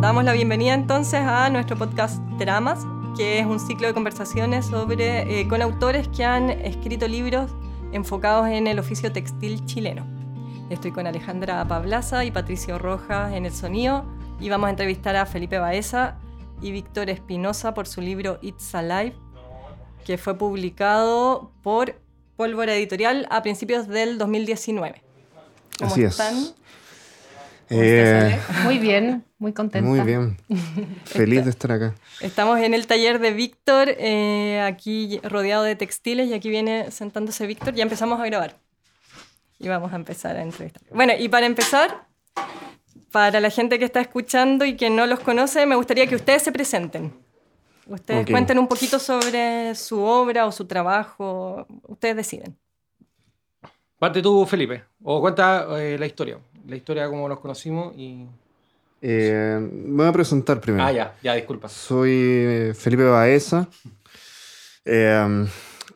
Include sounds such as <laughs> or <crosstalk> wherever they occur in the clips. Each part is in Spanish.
Damos la bienvenida entonces a nuestro podcast Dramas, que es un ciclo de conversaciones sobre, eh, con autores que han escrito libros enfocados en el oficio textil chileno. Estoy con Alejandra Pablaza y Patricio Rojas en el sonido y vamos a entrevistar a Felipe Baeza y Víctor Espinosa por su libro It's Alive, que fue publicado por Pólvora Editorial a principios del 2019. ¿Cómo Así están? Es. Eh, muy bien, muy contenta. Muy bien. <laughs> Feliz de estar acá. Estamos en el taller de Víctor, eh, aquí rodeado de textiles, y aquí viene sentándose Víctor. Ya empezamos a grabar. Y vamos a empezar a entrevistar. Bueno, y para empezar, para la gente que está escuchando y que no los conoce, me gustaría que ustedes se presenten. Ustedes cuenten un poquito sobre su obra o su trabajo. Ustedes deciden. Parte tú, Felipe, o cuenta eh, la historia la historia como nos conocimos y... Eh, me voy a presentar primero. Ah, ya, ya, disculpa. Soy eh, Felipe Baeza. Eh,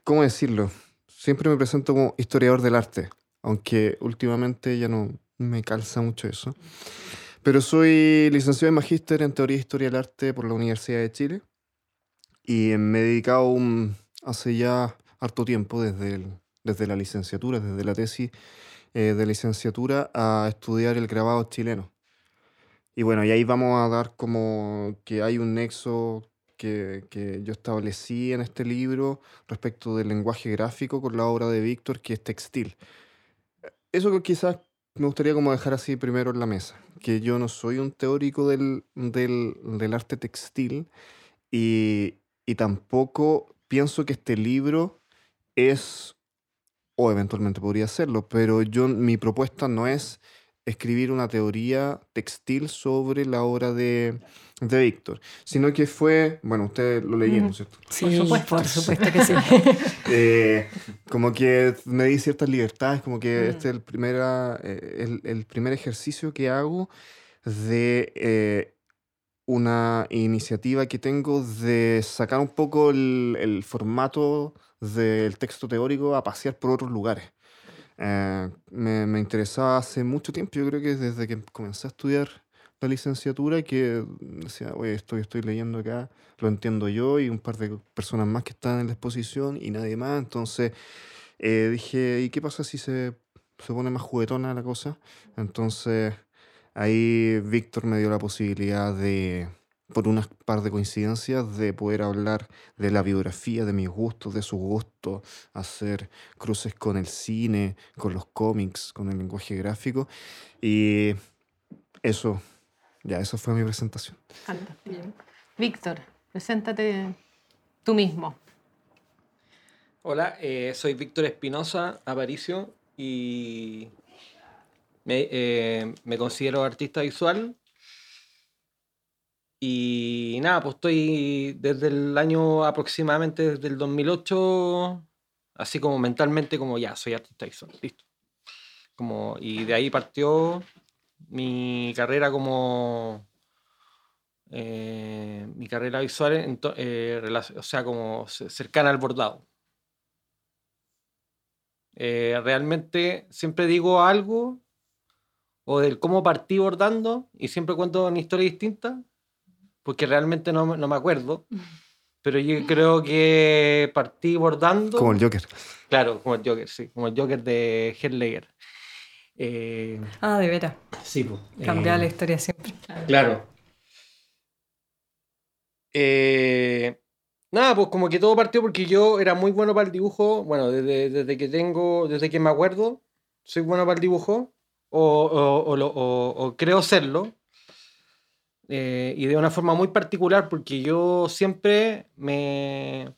¿Cómo decirlo? Siempre me presento como historiador del arte, aunque últimamente ya no me calza mucho eso. Pero soy licenciado en magíster en Teoría e Historia del Arte por la Universidad de Chile y me he dedicado un, hace ya harto tiempo, desde, desde la licenciatura, desde la tesis, eh, de licenciatura a estudiar el grabado chileno. Y bueno, y ahí vamos a dar como que hay un nexo que, que, yo establecí en este libro respecto del lenguaje gráfico con la obra de Víctor, que es textil. Eso que quizás me gustaría como dejar así primero en la mesa, que yo no soy un teórico del, del, del arte textil y, y tampoco pienso que este libro es o eventualmente podría hacerlo, pero yo, mi propuesta no es escribir una teoría textil sobre la obra de, de Víctor, sino que fue, bueno, ustedes lo leyeron, ¿cierto? Sí, por supuesto, que sí. <laughs> Eh, como que me di ciertas libertades, como que este es el, primera, eh, el, el, primer ejercicio que hago de eh, una iniciativa que tengo de sacar un poco el, el formato del texto teórico a pasear por otros lugares. Eh, me, me, interesaba hace mucho tiempo, yo creo que desde que comencé a estudiar la licenciatura, que decía, oye, esto estoy leyendo acá, lo entiendo yo y un par de personas más que están en la exposición y nadie más. Entonces eh, dije, ¿y qué pasa si se, se pone más juguetona la cosa? Entonces ahí Víctor me dio la posibilidad de por unas par de coincidencias de poder hablar de la biografía, de mis gustos, de sus gustos, hacer cruces con el cine, con los cómics, con el lenguaje gráfico. Y eso, ya, eso fue mi presentación. Bien. Víctor, preséntate tú mismo. Hola, eh, soy Víctor Espinosa Aparicio y me, eh, me considero artista visual y nada, pues estoy desde el año aproximadamente, desde el 2008, así como mentalmente, como ya, soy artista visual, listo. Como, y de ahí partió mi carrera como... Eh, mi carrera visual, eh, o sea, como cercana al bordado. Realmente siempre digo algo o del cómo partí bordando y siempre cuento una historia distinta porque realmente no, no me acuerdo. Pero yo creo que partí bordando. Como el Joker. Claro, como el Joker, sí. Como el Joker de Heath eh, ah, de veras. Sí, pues. Cambiar la historia siempre. Claro. Eh, nada, pues como que todo partió porque yo era muy bueno para el dibujo. Bueno, desde, desde que tengo, desde que me acuerdo, soy bueno para el dibujo. O, creo serlo. Eh, y de una forma muy particular porque yo siempre me,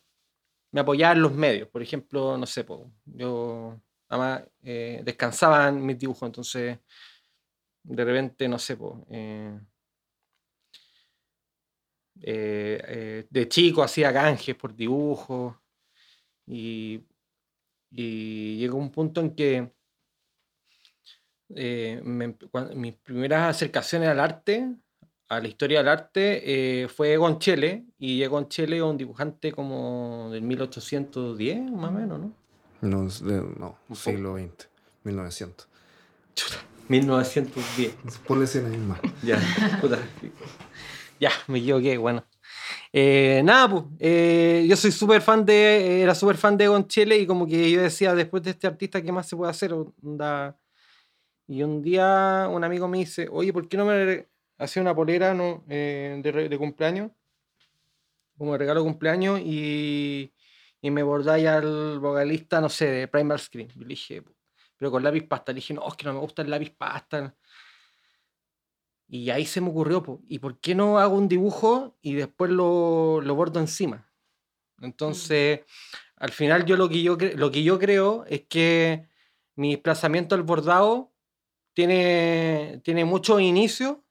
me apoyaba en los medios. Por ejemplo, no sé, yo además eh, descansaba en mis dibujos, entonces de repente, no sé, eh, de chico hacía canjes por dibujos y, y llegó un punto en que mis primeras acercaciones al arte a la historia del arte eh, fue Egon Chele, y Egon Chele es un dibujante como del 1810, más o menos, ¿no? No, no siglo XX, 1900. 1910. Ponle 100 años más. Ya, puta. Ya, me equivoqué, bueno. Eh, nada, pues, eh, yo soy súper fan de, era súper fan de Gonchele y como que yo decía, después de este artista, ¿qué más se puede hacer? Onda, y un día un amigo me dice, oye, ¿por qué no me hacía una polera no, eh, de, de, cumpleaños? Como regalo de cumpleaños y, y me bordáis al vocalista, no sé, de Primal Screen. Y le dije, pero con lápiz pasta. Le dije, no, es que no me gusta el lápiz pasta. Y ahí se me ocurrió, ¿y por qué no hago un dibujo y después lo, lo bordo encima? Entonces, al final yo lo que yo, lo que yo creo es que mi desplazamiento al bordado tiene, tiene mucho inicio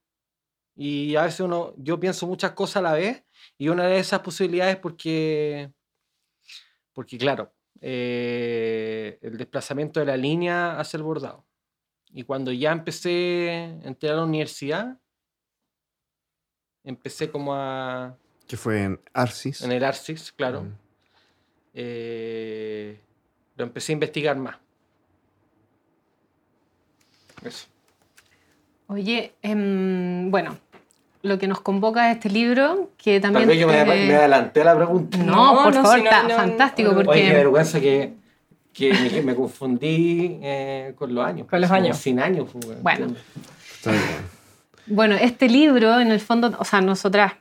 y a veces uno, yo pienso muchas cosas a la vez y una de esas posibilidades porque, porque claro, eh, el desplazamiento de la línea hacia el bordado. Y cuando ya empecé a entrar a la universidad, empecé como a... Que fue en Arcis. En el Arcis, claro. Mm. Eh, lo empecé a investigar más. Eso. Oye, em, bueno, lo que nos convoca a este libro, que también... Tal vez yo me, adelanté a la pregunta. No, por favor, está fantástico. porque... Oye, qué vergüenza que, que me, confundí eh, con los años. Con los años. Sin años. Pues, bueno. Bueno, este libro, en el fondo, o sea, nosotras,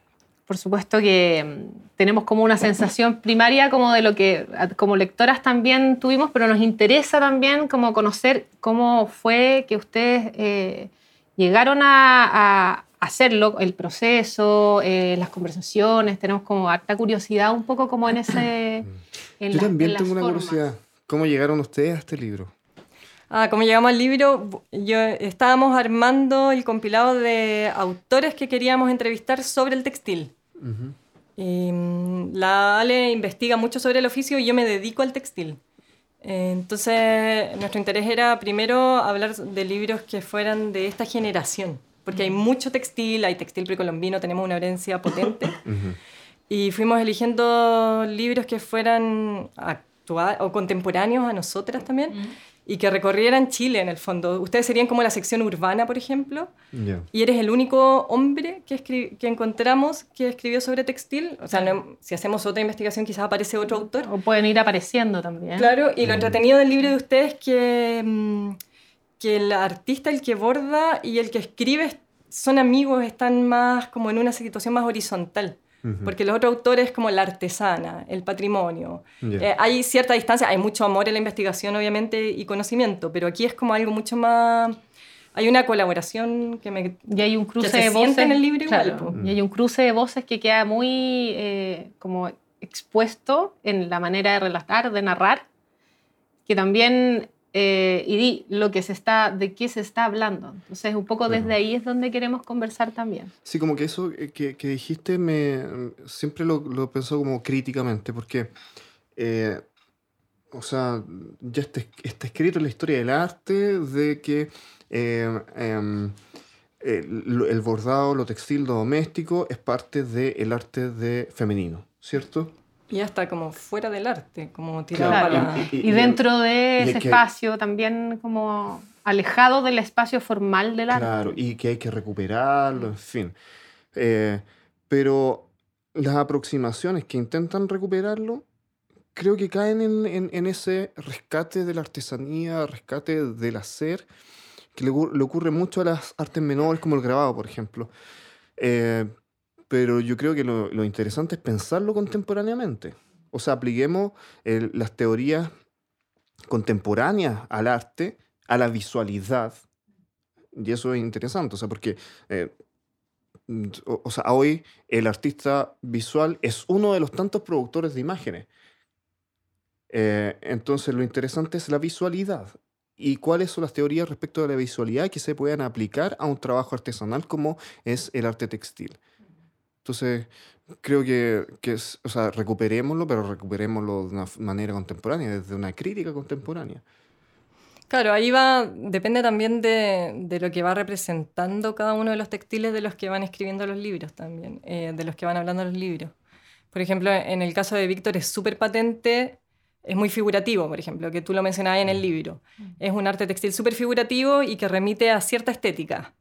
por supuesto que mm, tenemos como una sensación primaria como de lo que como lectoras también tuvimos, pero nos interesa también como conocer cómo fue que ustedes eh, llegaron a, hacerlo, el proceso, eh, las conversaciones, tenemos como harta curiosidad un poco como en ese... En Yo también tengo una curiosidad. ¿Cómo llegaron ustedes a este libro? Ah, ¿cómo llegamos al libro? Yo, estábamos armando el compilado de autores que queríamos entrevistar sobre el textil. Mm, la Ale investiga mucho sobre el oficio y yo me dedico al textil. Entonces, nuestro interés era primero hablar de libros que fueran de esta generación, porque hay mucho textil, hay textil precolombino, tenemos una herencia potente. <coughs> Y fuimos eligiendo libros que fueran actuales o contemporáneos a nosotras también y que recorrieran Chile en el fondo. Ustedes serían como la sección urbana, por ejemplo, y eres el único hombre que, que encontramos que escribió sobre textil. O sea, si hacemos otra investigación quizás aparece otro autor. O pueden ir apareciendo también. Claro, y lo entretenido del libro de ustedes es que, mm, que el artista, el que borda y el que escribe son amigos, están más como en una situación más horizontal porque los otros autores como la artesana, el patrimonio, eh, hay cierta distancia, hay mucho amor en la investigación obviamente y conocimiento, pero aquí es como algo mucho más... Hay una colaboración que me... Y hay un cruce de voces. en el libro Y hay un cruce de voces que queda muy eh, como expuesto en la manera de relatar, de narrar, que también eh, y lo que se está, de qué se está hablando. Entonces, un poco desde ahí es donde queremos conversar también. Sí, como que eso eh, que, que dijiste me, siempre lo, lo pensó como críticamente, porque, eh, o sea, ya está, está, escrito en la historia del arte de que em, el, el, bordado, lo textil, lo doméstico es parte del arte de femenino, ¿cierto? Y hasta como fuera del arte, como tirado y, dentro de ese espacio también como alejado del espacio formal del arte. Claro, y que hay que recuperarlo, en fin. Eh, pero las aproximaciones que intentan recuperarlo, creo que caen en, en, ese rescate de la artesanía, rescate del hacer, que le, le, ocurre mucho a las artes menores como el grabado, por ejemplo. Eh, pero yo creo que lo, interesante es pensarlo contemporáneamente. O sea, apliquemos las teorías contemporáneas al arte, a la visualidad. Y eso es interesante, o sea, porque eh, o, sea, hoy el artista visual es uno de los tantos productores de imágenes. Eh, entonces, lo interesante es la visualidad y cuáles son las teorías respecto de la visualidad que se puedan aplicar a un trabajo artesanal como es el arte textil. Entonces, creo que, que es, o sea, recuperémoslo, pero recuperémoslo de una manera contemporánea, desde una crítica contemporánea. Claro, ahí va, depende también de, de, lo que va representando cada uno de los textiles de los que van escribiendo los libros también, eh, de los que van hablando los libros. Por ejemplo, en el caso de Víctor es súper patente es muy figurativo, por ejemplo, que tú lo mencionabas en el libro. Es un arte textil súper figurativo y que remite a cierta estética.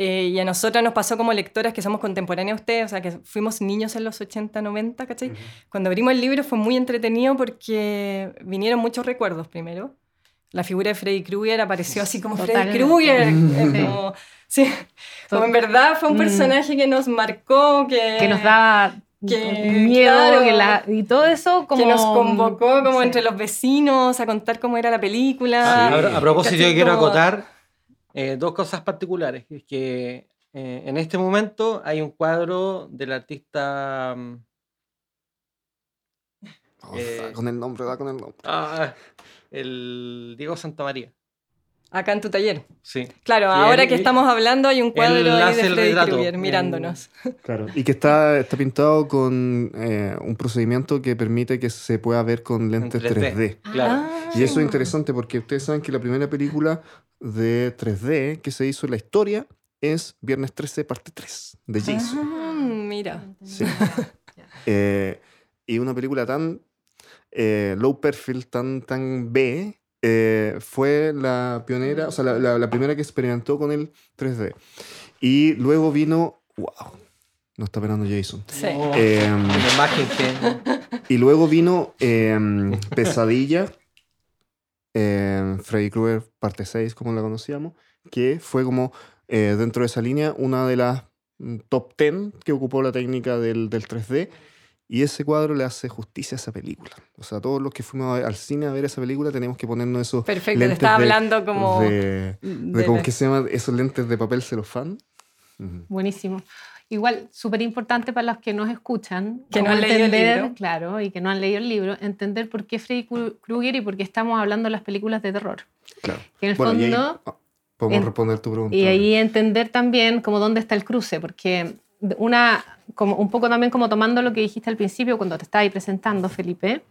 Eh, y a nosotras nos pasó como lectoras que somos contemporáneas a ustedes, o sea, que fuimos niños en los 80, 90, ¿cachai? Cuando abrimos el libro fue muy entretenido porque vinieron muchos recuerdos primero. La figura de Freddy Krueger apareció así como Freddy. Krueger. Sí. Como, sí, como en verdad fue un Mm. personaje que nos marcó, que, que nos daba que, miedo claro, que la- y todo eso como que nos convocó como sí. entre los vecinos a contar cómo era la película. Ah, a, a propósito, yo quiero Como- acotar eh, dos cosas particulares. Es que eh, en este momento hay un cuadro del artista. mm, Oh, Eh, da con el nombre, da con el nombre. ah, el Diego Santamaría. Acá en tu taller. Sí. Claro, ahora él- que estamos hablando hay un cuadro ahí de Freddy Krueger mirándonos. <laughs> Claro. Y que está, está pintado con eh, un procedimiento que permite que se pueda ver con lentes 3D. 3D. Claro. Ah. Y eso es interesante porque ustedes saben que la primera película de 3D que se hizo en la historia es Viernes 13, parte 3, de Jason. Ah, mira. Sí. <laughs> Eh, y una película tan eh, low perfil, tan, tan B, eh, fue la pionera, o sea, la, la- la primera que experimentó con el 3D. Y luego vino, wow, no está esperando Jason. Sí. Oh, que. y luego vino Pesadilla, em, Freddy Krueger parte 6, como la conocíamos, que fue como eh, dentro de esa línea una de las mm, top 10 que ocupó la técnica del, del 3D. Y ese cuadro le hace justicia a esa película. O sea, todos los que fuimos ver- al cine a ver esa película tenemos que ponernos esos Perfecto, te lentes estaba de- hablando como... de, de de ¿cómo la- que se llama? Esos lentes de papel celofán. Ujú. Buenísimo. Igual, súper importante para los que nos escuchan. Que no han leído el entender, libro. Claro, y que no han leído el libro, entender por qué Freddy Kru- Krueger y por qué estamos hablando de las películas de terror. Claro. Que en el Bueno, y ahí, fondo, ah, podemos en- responder tu pregunta. y ahí entender también como dónde está el cruce, porque una, como un poco también como tomando lo que dijiste al principio cuando te estaba ahí presentando, Felipe,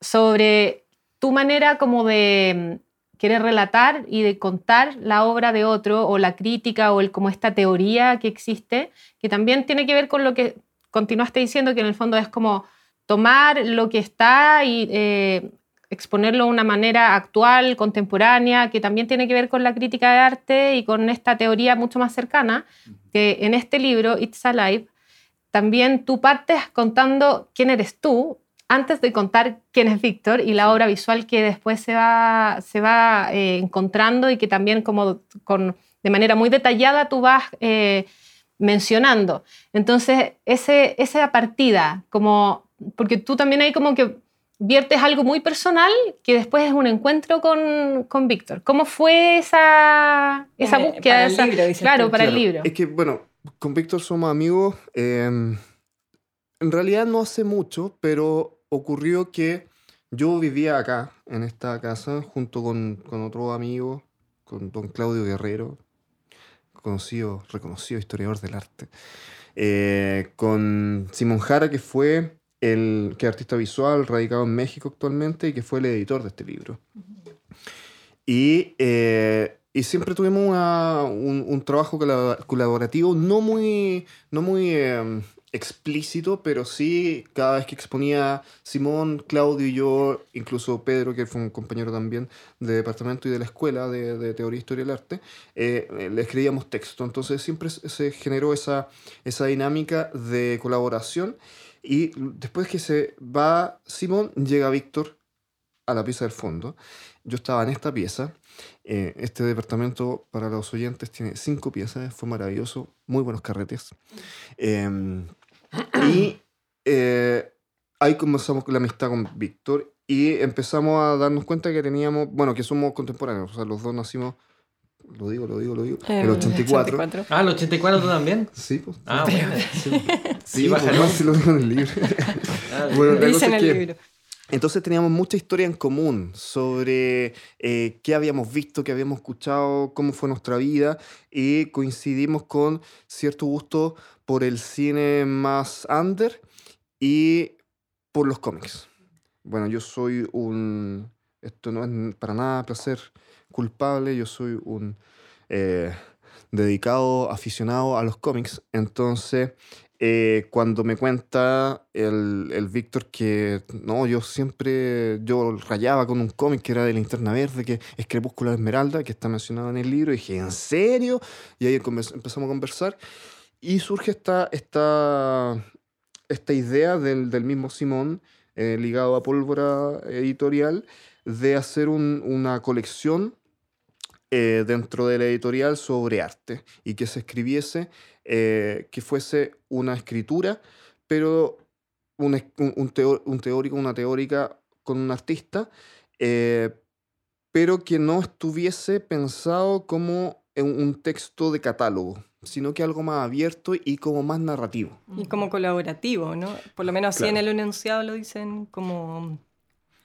sobre tu manera como de querer relatar y de contar la obra de otro o la crítica o el, como esta teoría que existe, que también tiene que ver con lo que continuaste diciendo, que en el fondo es como tomar lo que está y eh, exponerlo de una manera actual, contemporánea, que también tiene que ver con la crítica de arte y con esta teoría mucho más cercana, que en este libro, It's Alive, también tú partes contando quién eres tú antes de contar quién es Víctor y la obra visual que después se va, se va eh, encontrando y que también como con, de manera muy detallada tú vas eh, mencionando. Entonces, ese, esa partida, como, porque tú también hay como que viertes algo muy personal que después es un encuentro con, con Víctor. ¿Cómo fue esa, esa Eh, búsqueda? para el esa- libro, dices claro, tú. para el libro. Es que, bueno, con Víctor somos amigos. eh, en realidad no hace mucho, pero ocurrió que yo vivía acá, en esta casa, junto con, con otro amigo, con don Claudio Guerrero, conocido, reconocido historiador del arte, eh, con Simón Jara, que fue el que artista visual, radicado en México actualmente, y que fue el editor de este libro. Y, eh, y siempre tuvimos un, trabajo colab- colaborativo no muy, no muy eh, explícito, pero sí cada vez que exponía Simón, Claudio y yo, incluso Pedro, que fue un compañero también de departamento y de la escuela de, de Teoría Historia del Arte, eh, eh, le escribíamos texto. Entonces siempre se generó esa, esa dinámica de colaboración. Y después que se va Simón, llega Víctor a la pieza del fondo. Yo estaba en esta pieza. Eh, este departamento, para los oyentes, tiene cinco piezas. Fue maravilloso. Muy buenos carretes. Eh, y eh, ahí comenzamos la amistad con Víctor. Y empezamos a darnos cuenta que teníamos, bueno, que somos contemporáneos. O sea, los dos nacimos, lo digo, lo digo, lo digo, en el 84. Ah, el 84 tú también. Sí, pues. Ah, bueno. Sí, Sí, sí pues, bájalo. no, sí lo digo en el libro. Ah, Bueno, la Dice cosa en es el que- libro. Entonces teníamos mucha historia en común sobre eh, qué habíamos visto, qué habíamos escuchado, cómo fue nuestra vida y coincidimos con cierto gusto por el cine más under y por los cómics. Bueno, yo soy un... Esto no es para nada placer culpable, yo soy un eh, dedicado, aficionado a los cómics. Entonces, eh, cuando me cuenta el, el Víctor que, no, yo siempre, yo rayaba con un cómic que era de Linterna Verde, que es Crepúsculo Esmeralda, que está mencionado en el libro, y dije, ¿en serio? Y ahí empezamos a conversar, y surge esta, esta, esta idea del, del mismo Simón, eh, ligado a Pólvora Editorial, de hacer un- una colección eh, dentro de la editorial sobre arte y que se escribiese, eh, que fuese una escritura, pero un, un- un teo- un teórico, una teórica con un artista, eh, pero que no estuviese pensado como en un texto de catálogo, sino que algo más abierto y como más narrativo. Y como colaborativo, ¿no? Por lo menos así en el enunciado lo dicen como...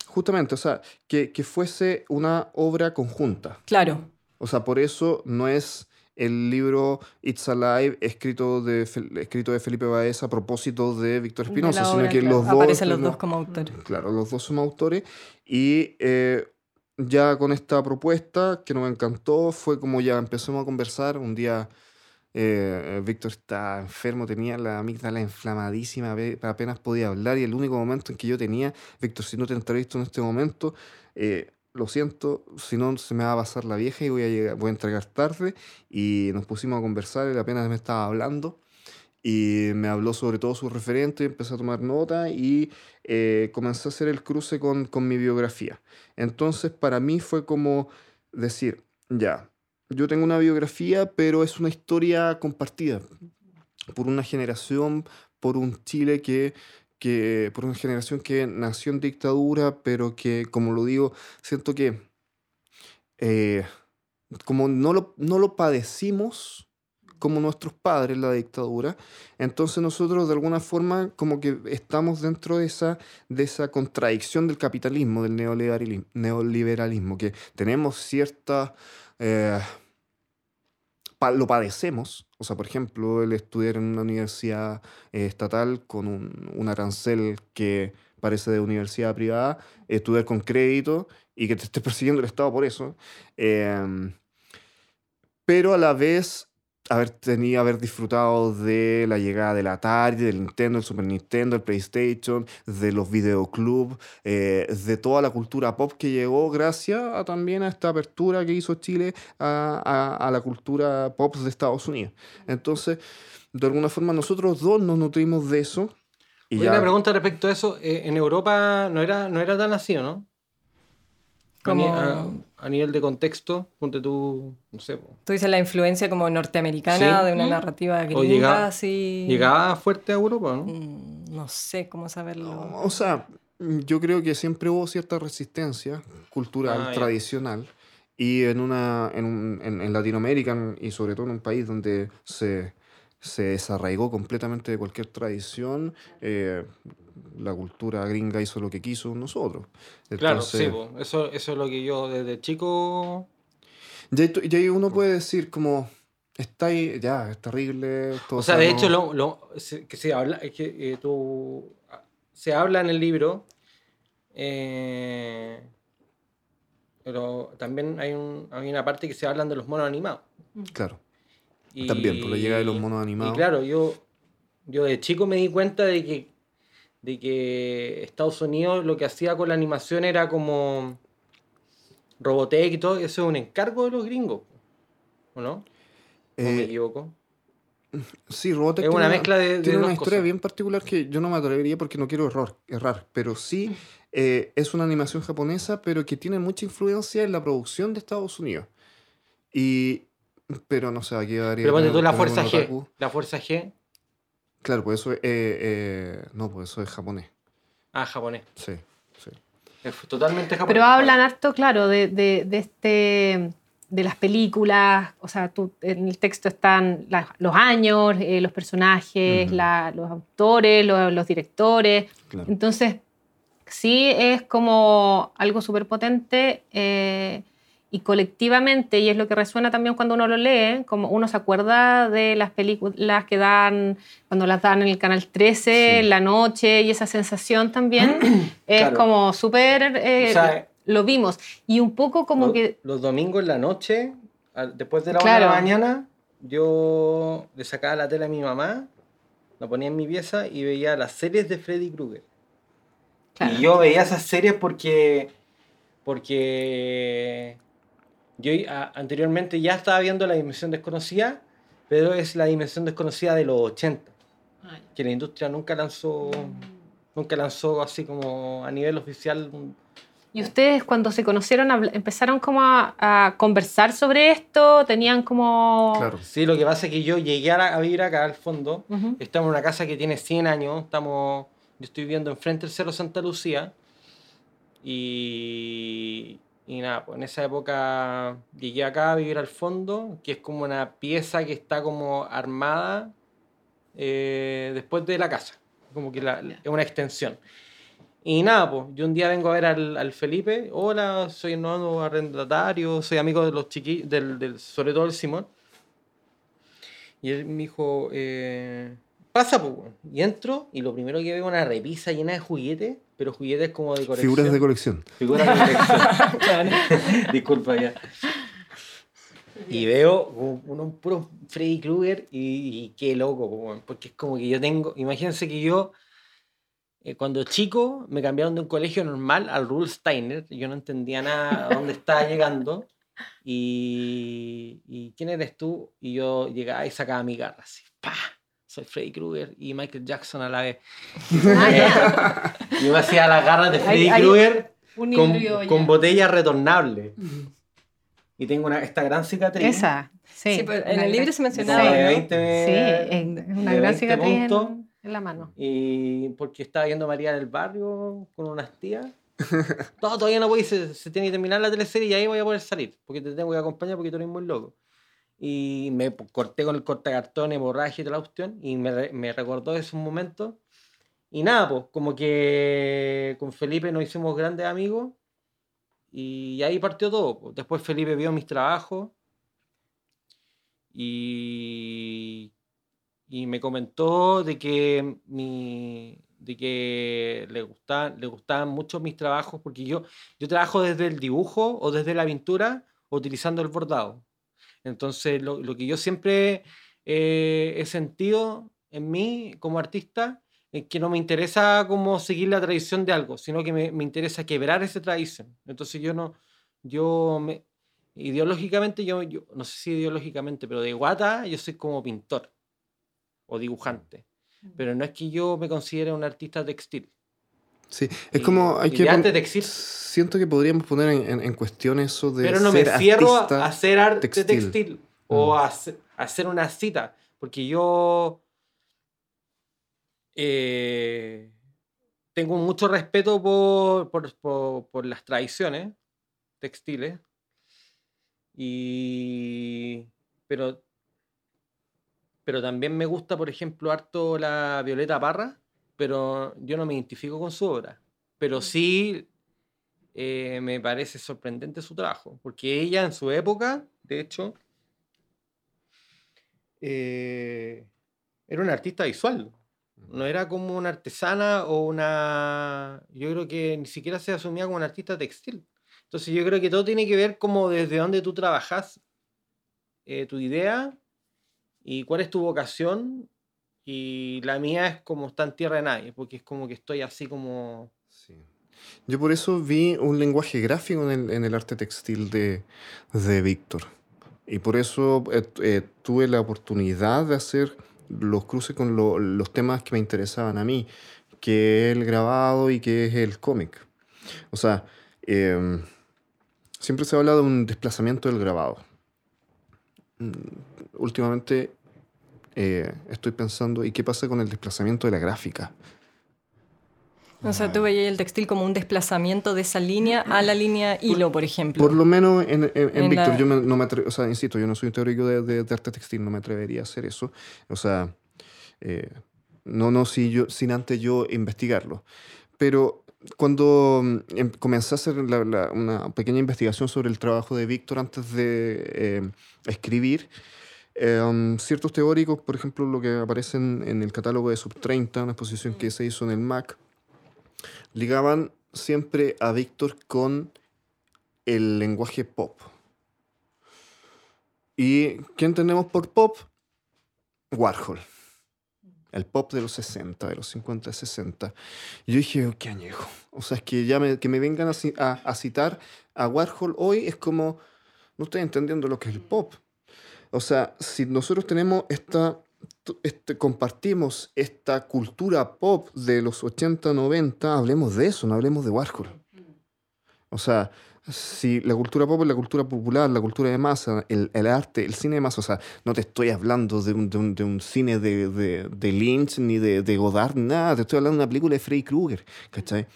Justamente, o sea, que, que fuese una obra conjunta. Claro, O sea, por eso no es el libro It's Alive escrito de, escrito de Felipe Baez a propósito de Víctor Espinosa, sino que claro, los dos... aparecen los dos como autores. Claro, los dos somos autores. Y eh, ya con esta propuesta, que nos encantó, fue como ya empezamos a conversar. Un día eh, Víctor está enfermo, tenía la amígdala inflamadísima, ape- apenas podía hablar. Y el único momento en que yo tenía, Víctor, si no te entrevisto en este momento, eh, lo siento, si no se me va a pasar la vieja y voy a, llegar- voy a entregar tarde. Y nos pusimos a conversar, él apenas me estaba hablando y me habló sobre todo su referente, empecé a tomar nota y eh, comencé a hacer el cruce con, con mi biografía. Entonces para mí fue como decir, ya, yo tengo una biografía, pero es una historia compartida por una generación, por un Chile que, que por una generación que nació en dictadura, pero que, como lo digo, siento que eh, como no lo, no lo padecimos como nuestros padres la dictadura, entonces nosotros de alguna forma como que estamos dentro de esa, de esa contradicción del capitalismo, del neoliberalismo, que tenemos cierta... eh, lo padecemos, o sea, por ejemplo, el estudiar en una universidad eh, estatal con un, un arancel que parece de universidad privada, estudiar con crédito y que te esté persiguiendo el Estado por eso, em, pero a la vez haber tenido, haber disfrutado de la llegada del Atari, del Nintendo, el Super Nintendo, el PlayStation, de los videoclubs, eh, de toda la cultura pop que llegó gracias a, también a esta apertura que hizo Chile a, a- a la cultura pop de Estados Unidos. Entonces, de alguna forma nosotros dos nos nutrimos de eso. Y Oye, ya, una pregunta respecto a eso. eh, en Europa no era, no era tan así, ¿o ¿no? Como- a- nivel de contexto, ponte tú, no sé, Tú dices la influencia como norteamericana Sí. de una Mm. narrativa gringa, llegaba- así... llegaba fuerte a Europa, ¿no? Mm, No sé cómo saberlo. O sea, yo creo que siempre hubo cierta resistencia cultural, Ah, tradicional, y en, una, en, un- en- en Latinoamérica y sobre todo en un país donde se, se desarraigó completamente de cualquier tradición, eh, la cultura gringa hizo lo que quiso nosotros. Claro, sí, eso, eso es lo que yo desde chico... ya, ahí uno puede decir como, está ahí, ya, es terrible. O sea, de hecho, lo, lo- se- que se habla, es que eh, tú, se habla en el libro, eh, pero también hay, un, hay una parte que se hablan de los monos animados. Claro, Y, también, por la llegada de los monos Y animados. claro, yo, yo de chico me di cuenta de que, de que Estados Unidos lo que hacía con la animación era como Robotech y todo, eso es un encargo de los gringos, ¿o no? ¿O me Eh, equivoco? Sí, Robotech Es tiene una mezcla de- de tiene una historia cosas. bien particular que yo no me atrevería porque no quiero error, errar, pero sí eh, es una animación japonesa, pero que tiene mucha influencia en la producción de Estados Unidos. Y, pero no sé, aquí daría... Pero ponte tú la fuerza G. La fuerza G. Claro, pues eso es... eh, eh, no, pues eso es japonés. Ah, japonés. Sí, sí. Es totalmente japonés. Pero hablan harto, claro, de, de, de este de las películas, o sea, tú, en el texto están la- los años, eh, los personajes, la- los autores, lo- los directores. Claro. Entonces, sí es como algo súper potente eh, y colectivamente, y es lo que resuena también cuando uno lo lee, como uno se acuerda de las películas que dan, cuando las dan en el Canal 13, Sí. en la noche, y esa sensación también <clears throat> es Claro. como súper... eh, O sea, lo vimos. Y un poco como Los- que... Los domingos en la noche, después de la Claro. una de la mañana, yo le sacaba la tela a mi mamá, la ponía en mi pieza y veía las series de Freddy Krueger. Claro. Y yo veía esas series porque. Porque. Yo a- anteriormente ya estaba viendo La Dimensión Desconocida, pero es la Dimensión Desconocida de los 80. Que la industria nunca lanzó. Nunca lanzó así como a nivel oficial. ¿Y ustedes cuando se conocieron empezaron como a, a conversar sobre esto? ¿Tenían como...? Claro. Sí, lo que pasa es que yo llegué a, a vivir acá al fondo. Ujú. Estamos en una casa que tiene 100 años. Estamos, yo estoy viviendo enfrente del Cerro Santa Lucía. Y, y nada, pues en esa época llegué acá a vivir al fondo, que es como una pieza que está como armada eh, después de la casa. Como que la- es una extensión. Y nada, pues yo un día vengo a ver al, al Felipe. Hola, soy el nuevo arrendatario, soy amigo de los chiquillos, del, del- sobre todo el Simón. Y él me dijo, eh, pasa, pues. weón". Y entro y lo primero que veo es una repisa llena de juguetes, pero juguetes como de colección. Figuras de colección. Figuras de colección. <laughs> <laughs> Disculpa ya. Y veo como uno un puro Freddy Krueger y, y qué loco, weón, porque es como que yo tengo, imagínense que yo eh, cuando chico me cambiaron de un colegio normal al Rudolf Steiner, yo no entendía nada a dónde <laughs> estaba llegando y, y ¿quién eres tú? Y yo llegaba y sacaba mi garra así, ¡pa! Soy Freddy Krueger y Michael Jackson a la vez. <laughs> yo me hacía las garras de Freddy Krueger con, con botella retornable. Y tengo una, esta gran cicatriz. Esa, sí. Sí, pero en el libro se mencionaba, de ¿no? 20 Sí, es una de gran 20 cicatriz en, puntos. en la mano. Y porque estaba viendo María del Barrio con unas tías. <laughs> No, todavía no voy, se, se tiene que terminar la teleserie y ahí voy a poder salir. Porque te tengo que acompañar porque tú eres muy loco. Y me corté con el cortacartón, hemorragia y toda la cuestión. Y me, me recordó esos momentos. Y nada, pues, como que con Felipe nos hicimos grandes amigos. Y ahí partió todo. Después Felipe vio mis trabajos. Y, y me comentó de que, mi, de que le, gustaban, le gustaban mucho mis trabajos porque yo, yo trabajo desde el dibujo o desde la pintura utilizando el bordado. Entonces, lo, lo que yo siempre eh, he sentido en mí como artista es que no me interesa como seguir la tradición de algo, sino que me, me interesa quebrar esa tradición. Entonces yo no, yo me, ideológicamente, yo, yo, no sé si ideológicamente, pero de guata yo soy como pintor o dibujante. Pero no es que yo me considere un artista textil. Sí, es Y- como hay que de pon- arte textil. Siento que podríamos poner en, en- en cuestión eso de Pero no me ser cierro a hacer arte textil. textil, o Mm. a hacer, a hacer una cita, porque yo eh, tengo mucho respeto por, por- por- por las tradiciones textiles, y, pero, pero también me gusta, por ejemplo, harto la Violeta Parra, pero yo no me identifico con su obra, pero sí eh, me parece sorprendente su trabajo, porque ella en su época, de hecho, eh, era una artista visual. No era como una artesana o una... Yo creo que ni siquiera se asumía como una artista textil. Entonces yo creo que todo tiene que ver como desde dónde tú trabajas eh, tu idea y cuál es tu vocación. Y la mía es como está en tierra de nadie, porque es como que estoy así como... Yo por eso vi un lenguaje gráfico en el, en el arte textil de, de Víctor. Y por eso eh, eh, tuve la oportunidad de hacer los cruces con lo- los temas que me interesaban a mí, que es el grabado y que es el cómic. O sea, em, siempre se habla de un desplazamiento del grabado. Mm, Últimamente eh, estoy pensando, ¿y qué pasa con el desplazamiento de la gráfica? O sea, tú veías el textil como un desplazamiento de esa línea a la línea hilo, por ejemplo. Por lo menos en, en- en En Víctor, la- yo me- no me atrevo, o sea, insisto, yo no soy un teórico de, de- de arte textil, no me atrevería a hacer eso. O sea, eh, no, no si yo, sin antes yo investigarlo. Pero cuando mm, em- comencé a hacer la- la- una pequeña investigación sobre el trabajo de Víctor antes de eh, escribir, eh, ciertos teóricos, por ejemplo, lo que aparece en, el catálogo de Sub 30, una exposición que se hizo en el MAC, ligaban siempre a Víctor con el lenguaje pop. ¿Y qué entendemos por pop? Warhol. el pop de los 60, de los 50, 60. Y yo dije, oh, qué añejo. O sea, es que ya me, que me vengan a- a citar a Warhol hoy es como, no estoy entendiendo lo que es el pop. O sea, si nosotros tenemos esta, este, compartimos esta cultura pop de los 80, 90, hablemos de eso, no hablemos de Warhol. O sea, si la cultura pop es la cultura popular, la cultura de masa, el, arte, el cine de masa, o sea, no te estoy hablando de un, cine de, Lynch ni de, de Godard, nada, te estoy hablando de una película de Freddy Krueger, ¿cachai?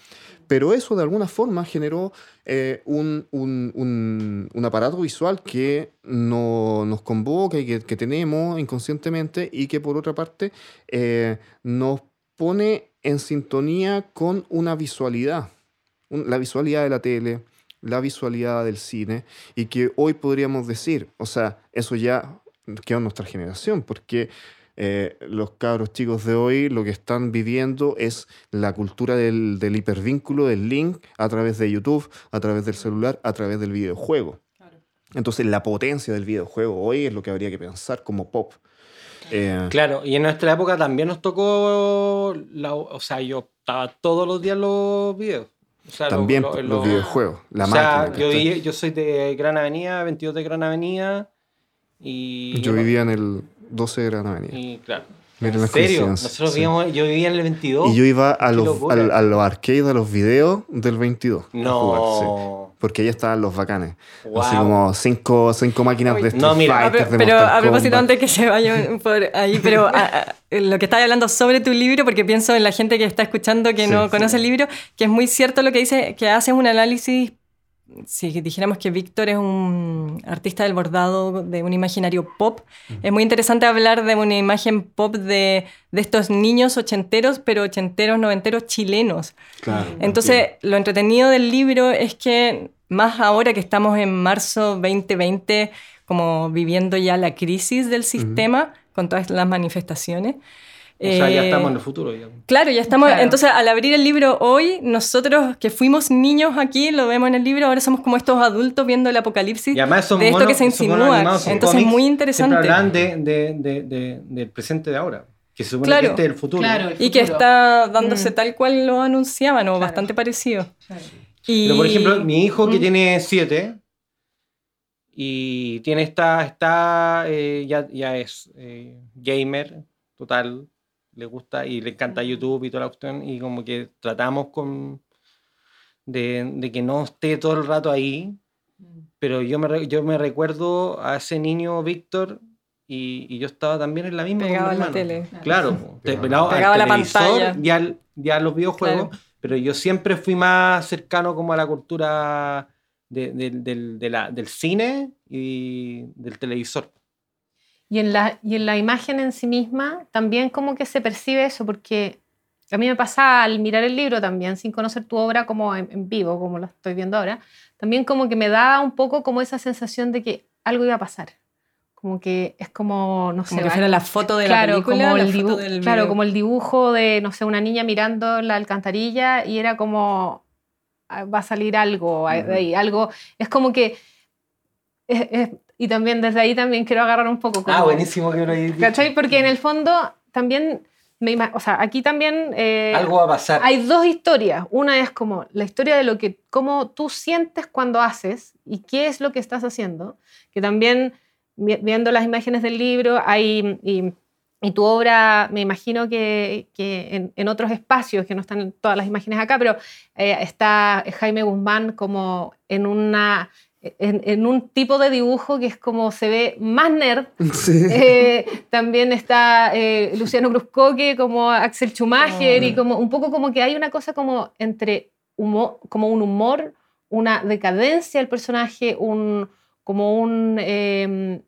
Pero eso de alguna forma generó eh, un, un, un, aparato visual que no, nos convoca y que, tenemos inconscientemente y que por otra parte eh, nos pone en sintonía con una visualidad, la visualidad de la tele, la visualidad del cine y que hoy podríamos decir, o sea, eso ya quedó en nuestra generación, porque eh, los cabros chicos de hoy lo que están viviendo es la cultura del, del hipervínculo, del link, a través de YouTube, a través del celular, a través del videojuego. Entonces la potencia del videojuego hoy es lo que habría que pensar como pop. Eh, Claro, y en nuestra época también nos tocó, la, o sea, yo estaba todos los días en los videos. O sea, lo- también lo- los, lo- videojuegos, la o sea, máquina. yo, ¿cachai? vi- yo soy de Gran Avenida, 22 de Gran Avenida, y... Yo vivía en el 12 de Gran Avenida. Y claro. Miren ¿En las serio? Nosotros sí. vivíamos, yo vivía en el 22. Y yo iba a los, al- a los arcades, a los videos del 22. a No. jugar, sí. Porque ahí estaban los bacanes. Así Wow. como cinco, cinco máquinas Uy. de Street No, mira, pero a propósito, Kombat. antes que se vayan <laughs> por ahí, pero lo que estás hablando sobre tu libro, porque pienso en la gente que está escuchando que Sí, no sí. conoce el libro, que es muy cierto lo que dice, que haces un análisis, si dijéramos que Víctor es un artista del bordado de un imaginario pop, es muy interesante hablar de una imagen pop de, de estos niños ochenteros, pero ochenteros, noventeros chilenos. Claro, Entonces, lo entretenido del libro es que más ahora que estamos en marzo 2020, como viviendo ya la crisis del sistema con todas las manifestaciones. O sea, ya eh, estamos en el futuro. ya. Claro, ya estamos. Claro. Entonces, al abrir el libro hoy, nosotros que fuimos niños aquí, lo vemos en el libro, ahora somos como estos adultos viendo el apocalipsis Y además de esto monos- que se insinúa. Entonces, cómics, muy interesante. hablan de, de- de- de- del presente de ahora. Que se supone Claro. que este es el futuro. Claro. Y que está dándose Mm. tal cual lo anunciaban, o Claro. bastante parecido. Y... Pero por ejemplo, mi hijo que Mm. tiene siete y tiene esta, está, eh, ya, ya es eh, gamer total, le gusta y le encanta YouTube y toda la cuestión y como que tratamos con de, de que no esté todo el rato ahí, pero yo me, re- yo me recuerdo a ese niño Víctor y, y yo estaba también en la misma con mi Pegado a la hermano. tele. Claro, te- Pegado. pegado al Pegado a la pantalla. y, al- y a los videojuegos, Claro. pero yo siempre fui más cercano como a la cultura de- la- del cine y del televisor. Y en, la, y en la imagen en sí misma también como que se percibe eso, porque a mí me pasa al mirar el libro también, sin conocer tu obra como en, en vivo, como lo estoy viendo ahora, también como que me da un poco como esa sensación de que algo iba a pasar. Como que es como, no sé, Como que fuera la foto de claro, la película, como la el foto del claro, video. como el dibujo de, no sé, una niña mirando la alcantarilla y era como, "Ah, va a salir algo, de ahí, algo, es como que, es- es- y también desde ahí también quiero agarrar un poco. Como, Ah, buenísimo que lo hayas dicho. ¿Cachai? Porque en el fondo también, me o sea, aquí también... eh, Algo va a pasar. hay dos historias. Una es como la historia de lo que, cómo tú sientes cuando haces y qué es lo que estás haciendo. Que también, vi- viendo las imágenes del libro, hay, y, y tu obra, me imagino que, que en, en otros espacios, que no están todas las imágenes acá, pero eh, está Jaime Guzmán como en una... En, en un tipo de dibujo que es como se ve más nerd, <laughs> Sí. eh, también está eh, Luciano Bruscoque como Axel Schumacher y como un poco como que hay una cosa como entre humor, como un humor, una decadencia del personaje, un, como, un, eh,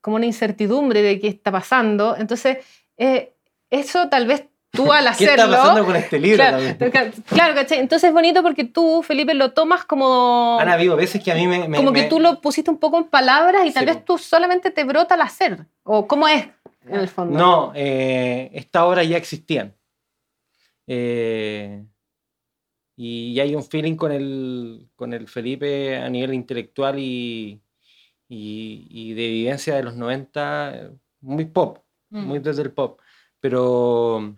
como una incertidumbre de qué está pasando. Entonces, eh, eso tal vez tú al <laughs> ¿Qué hacerlo... está pasando con este libro Claro, también? claro, ¿cachai? Entonces es bonito porque tú, Felipe, lo tomas como Han habido veces que a mí me... me- como que tú lo pusiste un poco en palabras y tal Sí, vez tú solamente te brota al hacer. O cómo es, en el fondo. No, eh, estas obras ya existían. Eh, y hay un feeling con el, con el Felipe a nivel intelectual y, y, y de vivencia de los 90, eh, muy pop, Mm. muy desde el pop. Pero,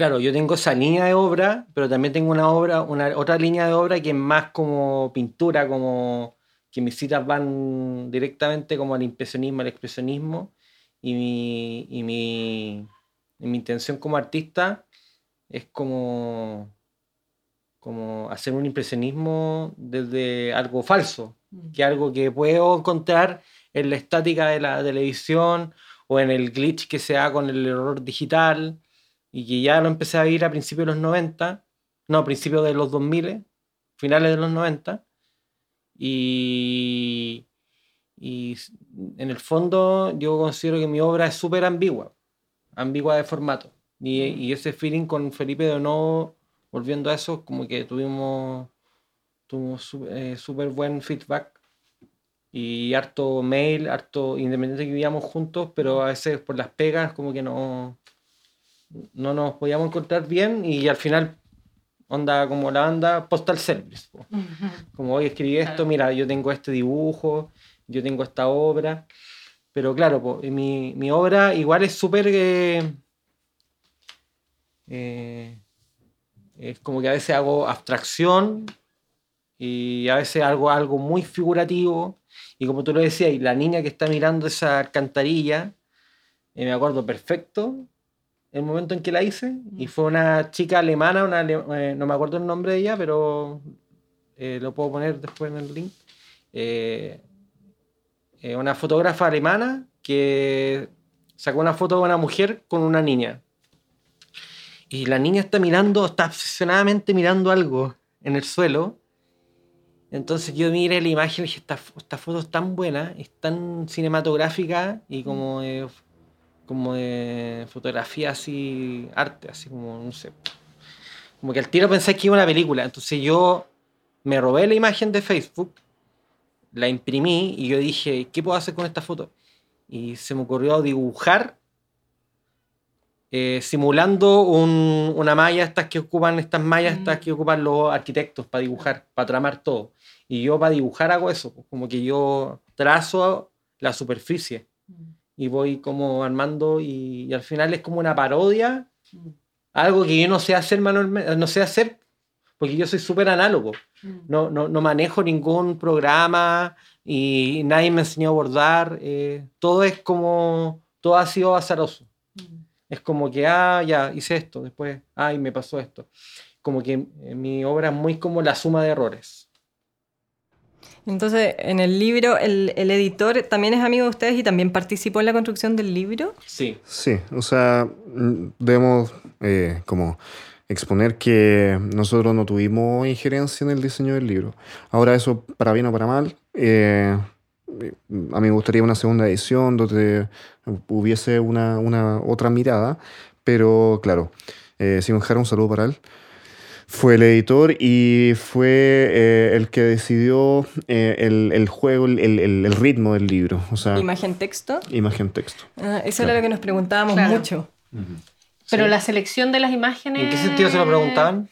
claro, yo tengo esa línea de obra, pero también tengo una obra, una otra línea de obra que es más como pintura, como que mis citas van directamente como al impresionismo, al expresionismo, y mi, y mi, y mi intención como artista es como, como hacer un impresionismo desde algo falso, que algo que puedo encontrar en la estática de la televisión o en el glitch que se da con el error digital y que ya lo empecé a vivir a principios de los 90, no, a principios de los 2000, finales de los 90. Y, y en el fondo yo considero que mi obra es súper ambigua, ambigua de formato. Y, y, ese feeling con Felipe de No, volviendo a eso, como que tuvimos, tuvimos súper buen feedback y harto mail, harto independiente que vivíamos juntos, pero a veces por las pegas como que no, no nos podíamos encontrar bien y al final onda como la banda Postal Service. po. Como hoy escribí esto, Claro. mira, yo tengo este dibujo, yo tengo esta obra, pero claro, po, mi, mi obra igual es súper... eh, eh, es como que a veces hago abstracción y a veces hago algo muy figurativo. Y como tú lo decías, y la niña que está mirando esa alcantarilla, eh, me acuerdo perfecto el momento en que la hice. Y fue una chica alemana, una ale- eh, no me acuerdo el nombre de ella, pero eh, lo puedo poner después en el link. Eh, una fotógrafa alemana que sacó una foto de una mujer con una niña. Y la niña está mirando, está obsesionadamente mirando algo en el suelo. Entonces yo miré la imagen y dije, esta, fo- esta foto es tan buena, es tan cinematográfica y como de, como de fotografía así, arte, así como, no sé. Como que al tiro pensé que iba una película. Entonces yo me robé la imagen de Facebook, la imprimí y yo dije, ¿qué puedo hacer con esta foto? Y se me ocurrió dibujar eh, simulando un- una malla, estas que ocupan, estas mallas, estas que ocupan los arquitectos para dibujar, para tramar todo. Y yo para dibujar hago eso, como que yo trazo la superficie y voy como armando y, y al final es como una parodia, algo que yo no sé hacer manualmente, no sé hacer porque yo soy súper análogo, no, no, no manejo ningún programa y nadie me enseñó a bordar, eh, todo es como, todo ha sido azaroso. Es como que, ah, ya, hice esto, después, ay, me pasó esto. Como que eh, mi obra es muy como la suma de errores. Entonces, en el libro, el, el editor también es amigo de ustedes y también participó en la construcción del libro. Sí. Sí, o sea, mm, debemos eh, como exponer que nosotros no tuvimos injerencia en el diseño del libro. Ahora eso, para bien o para mal, eh, eh, a mí me gustaría una segunda edición donde hubiese una, una otra mirada, pero claro, eh, Simon Jara, un saludo para él. Fue el editor y fue eh, el que decidió eh, el, el juego, el, el- el ritmo del libro, o sea, Imagen texto. imagen texto. Ah, eso era lo que nos preguntábamos Claro. mucho. Pero Sí. la selección de las imágenes. ¿En qué sentido se lo preguntaban?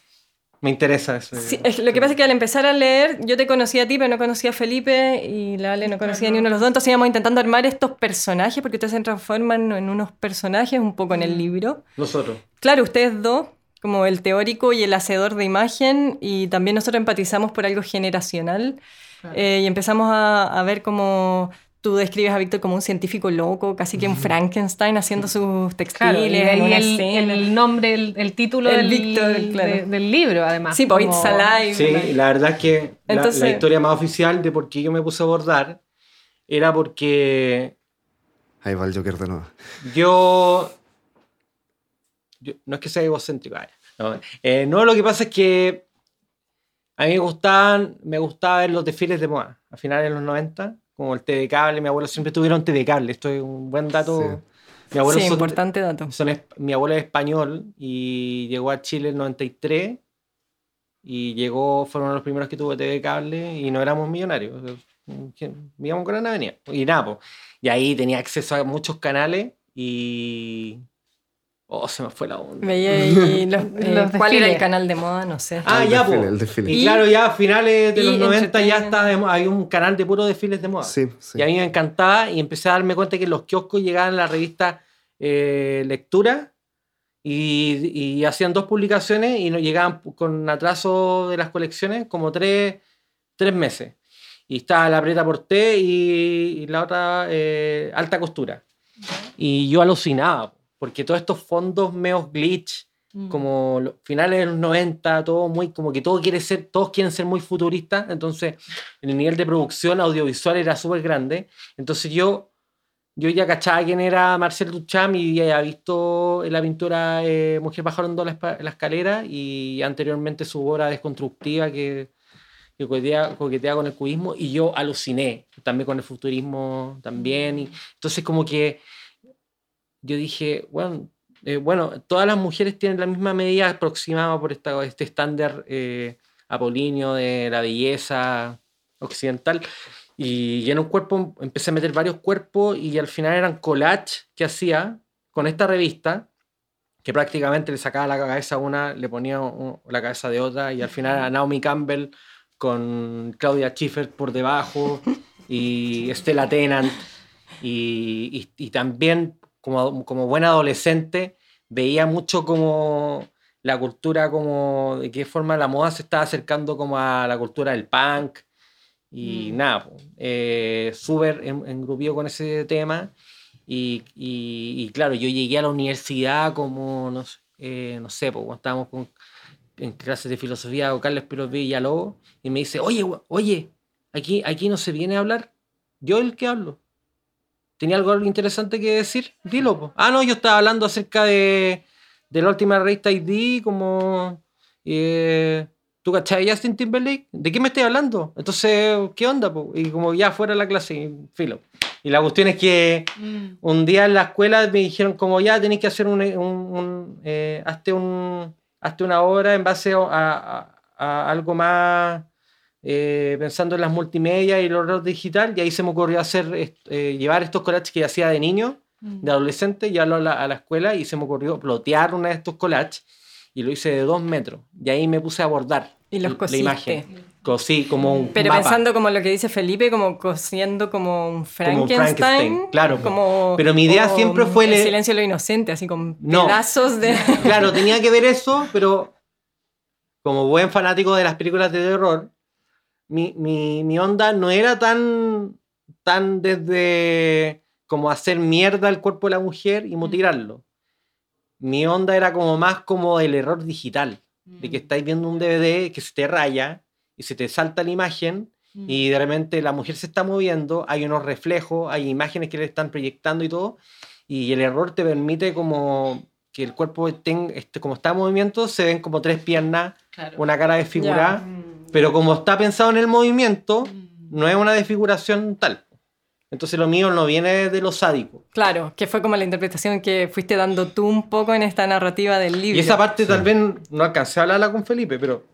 Me interesa eso. Sí, es- lo que pasa es que al empezar a leer, yo te conocía a ti, pero no conocía a Felipe y la Ale no conocía a ni uno de los dos. Entonces íbamos intentando armar estos personajes, porque ustedes se transforman en unos personajes un poco en el libro. Nosotros. Claro, ustedes dos, como el teórico y el hacedor de imagen, y también nosotros empatizamos por algo generacional. Claro. Eh, y empezamos a, a ver cómo tú describes a Víctor como un científico loco, casi que un Frankenstein haciendo sus textiles Claro, y ahí una el, escena. el nombre, el, el título El del, Víctor, claro. de- del libro, además. Sí, pues como- It's Alive. Sí, la verdad es que la- Entonces- la, historia más oficial de por qué yo me puse a bordar era porque Ahí va el Joker de nuevo. yo, yo- no es que sea egocéntrico, ay, no, Eh, no, lo que pasa es que a mí me gustaban, me gustaba ver los desfiles de moda a finales de los 90, como el té de cable, mi abuelo siempre tuvieron té de cable, esto es un buen dato. Sí. Mi abuelo sí, son- importante dato. son es- mi abuelo es español y llegó a Chile en el 93 y llegó, fueron los primeros que tuvo TV cable y no éramos millonarios. Vivíamos con una avenida. Y nada, po. y ahí tenía acceso a muchos canales y... Oh, se me fue la onda. Veía ahí <laughs> los, eh, Los cuál era el canal de moda, no sé. Ah, el ya, desfile, po. el desfile. Y, Y- claro, ya a finales de los 90 ya está, de hay un canal de puros desfiles de moda. Sí, sí. Y a mí me encantaba y empecé a darme cuenta que en los kioscos llegaban las revistas eh, lectura y, y hacían dos publicaciones y nos llegaban con atraso de las colecciones como tres, tres meses. Y estaba la Preta Porté y, y la otra eh, Alta Costura. Y yo alucinaba, porque todos estos fondos meos glitch, Mm. como los finales de los 90, todo muy, como que todo quiere ser, todos quieren ser muy futuristas, entonces el nivel de producción audiovisual era súper grande. Entonces yo, yo ya cachaba quién era Marcel Duchamp y ya había visto la pintura eh, Mujer Pájaro en la, la escalera y anteriormente su obra desconstructiva que, que coquetea, coquetea con el cubismo y yo aluciné también con el futurismo también. Y, entonces como que yo dije, bueno, eh, bueno, todas las mujeres tienen la misma medida aproximada por esta, este estándar eh, apolíneo de la belleza occidental. Y, en un cuerpo empecé a meter varios cuerpos y al final eran collage que hacía con esta revista, que prácticamente le sacaba la cabeza a una, le ponía un- la cabeza de otra, y al final a Naomi Campbell con Claudia Schiffer por debajo y Stella Tennant. Y, y- y también, como, como buen adolescente, veía mucho como la cultura, como de qué forma la moda se estaba acercando como a la cultura del punk. Y Mm. nada, eh, súper en- engrupido con ese tema. Y, y- y claro, yo llegué a la universidad como, no sé, eh, no sé, pues, cuando estábamos con- en clases de filosofía con Carlos Pérez Villalobos, y me dice, oye, oye, aquí, aquí no se viene a hablar, yo el que hablo. ¿Tenía algo interesante que decir? Dilo, po. Ah, no, yo estaba hablando acerca de, de la última revista ID, como... eh, ¿Tú cachai Justin Timberlake? ¿De qué me estoy hablando? Entonces, ¿qué onda? po? Y como ya fuera la clase, y filo. Y la cuestión es que Mm. un día en la escuela me dijeron como ya tenéis que hacer un, un- un, eh, hazte un hazte una obra en base a, a- a algo más eh, pensando en las multimedia y el horror digital y ahí se me ocurrió hacer eh, llevar estos collages que hacía de niño Mm. de adolescente llevarlo a la, a la escuela y se me ocurrió plotear uno de estos collages y lo hice de dos metros y ahí me puse a bordar Y los la imagen cosí como un Pero mapa. pensando como lo que dice Felipe, como cosiendo como un Frankenstein. Frankenstein, claro. Como, Pero mi idea siempre fue El le- silencio de lo inocente, así con No. pedazos de. Claro, tenía que ver <laughs> eso, pero como buen fanático de las películas de terror, mi, mi, mi onda no era tan, tan desde como hacer mierda al cuerpo de la mujer y mutilarlo. Mi onda era como más como el error digital, de que estáis viendo un DVD que se te raya y se te salta la imagen Mm. y de repente la mujer se está moviendo, hay unos reflejos, hay imágenes que le están proyectando y todo, y el error te permite como que el cuerpo tenga, este, como está en movimiento, se ven como tres piernas, Claro. una cara desfigurada, Mm. Pero como está pensado en el movimiento, Mm. no es una desfiguración tal. Entonces lo mío no viene de lo sádico. Claro, que fue como la interpretación que fuiste dando tú un poco en esta narrativa del libro. Y esa parte tal vez no alcancé a hablarla con Felipe, pero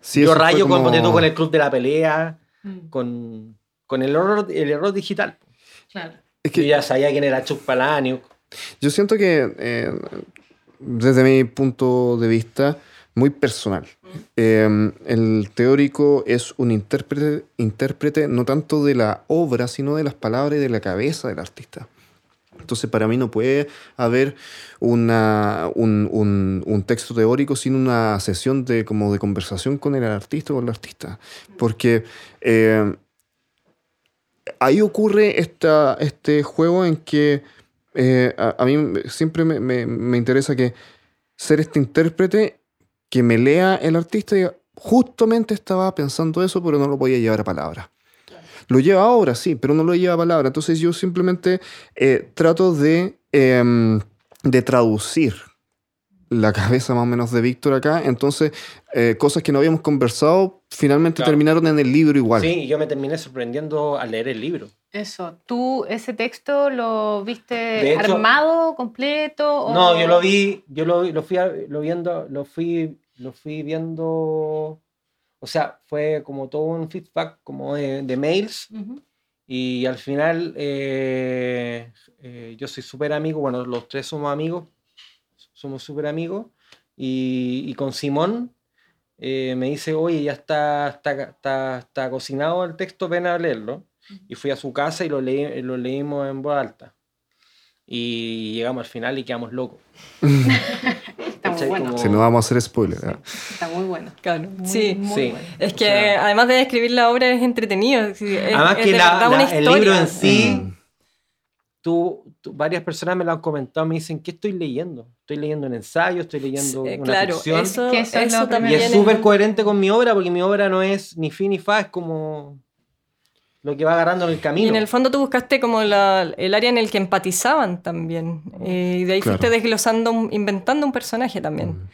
Sí, yo rayo con, como- tú, con el club de la pelea, Mm. con, con el, error, el error digital. Claro. Es Yo ya sabía quién era Chuck Palahniuk. yo siento que, eh, desde mi punto de vista, muy personal, eh, el teórico es un intérprete, intérprete no tanto de la obra, sino de las palabras y de la cabeza del artista. Entonces, para mí no puede haber una, un, un- texto teórico sin una sesión de, como de conversación con el artista o con el artista. Porque eh, ahí ocurre esta, este juego en que eh, a, mí siempre me- me interesa que ser este intérprete que me lea el artista y diga, justamente estaba pensando eso, pero no lo podía llevar a palabras. Lo lleva ahora, sí, pero no lo lleva a palabra. Entonces yo simplemente eh, trato de, em, de traducir la cabeza más o menos de Víctor acá. Entonces, eh, cosas que no habíamos conversado finalmente Claro. terminaron en el libro igual. Sí, y yo me terminé sorprendiendo al leer el libro. Eso. ¿Tú ese texto lo viste hecho- armado, completo? o- No, yo lo vi, yo lo, lo fui a- lo viendo, lo fui, lo fui viendo, o sea, fue como todo un feedback como de, de mails Ujú. y al final eh, eh, yo soy súper amigo, bueno, los tres somos amigos, somos súper amigos y, y con Simón eh, me dice, oye, ya está, está, está, está cocinado el texto, ven a leerlo. Y fui a su casa y lo, leí, lo leímos en voz alta. Y llegamos al final y quedamos locos. <laughs> Está muy bueno. Como- Si no vamos a hacer spoiler. ¿eh? Está muy bueno. Claro, Muy, sí. muy Sí. bueno. Es que O sea- además de escribir la obra es entretenido. sí, es- Además es que la- la- el libro en sí- Mm. Tú, tú- varias personas me lo han comentado, me dicen, ¿qué estoy leyendo? Estoy leyendo un ensayo, estoy leyendo Eh, una claro, ficción. eso, Que eso es eso también Y es- súper coherente con mi obra, porque mi obra no es ni fin ni fa, es como lo que va agarrando en el Y camino. en el fondo tú buscaste como la- el área en el que empatizaban también. eh, y de ahí Claro. fuiste desglosando, inventando un personaje también.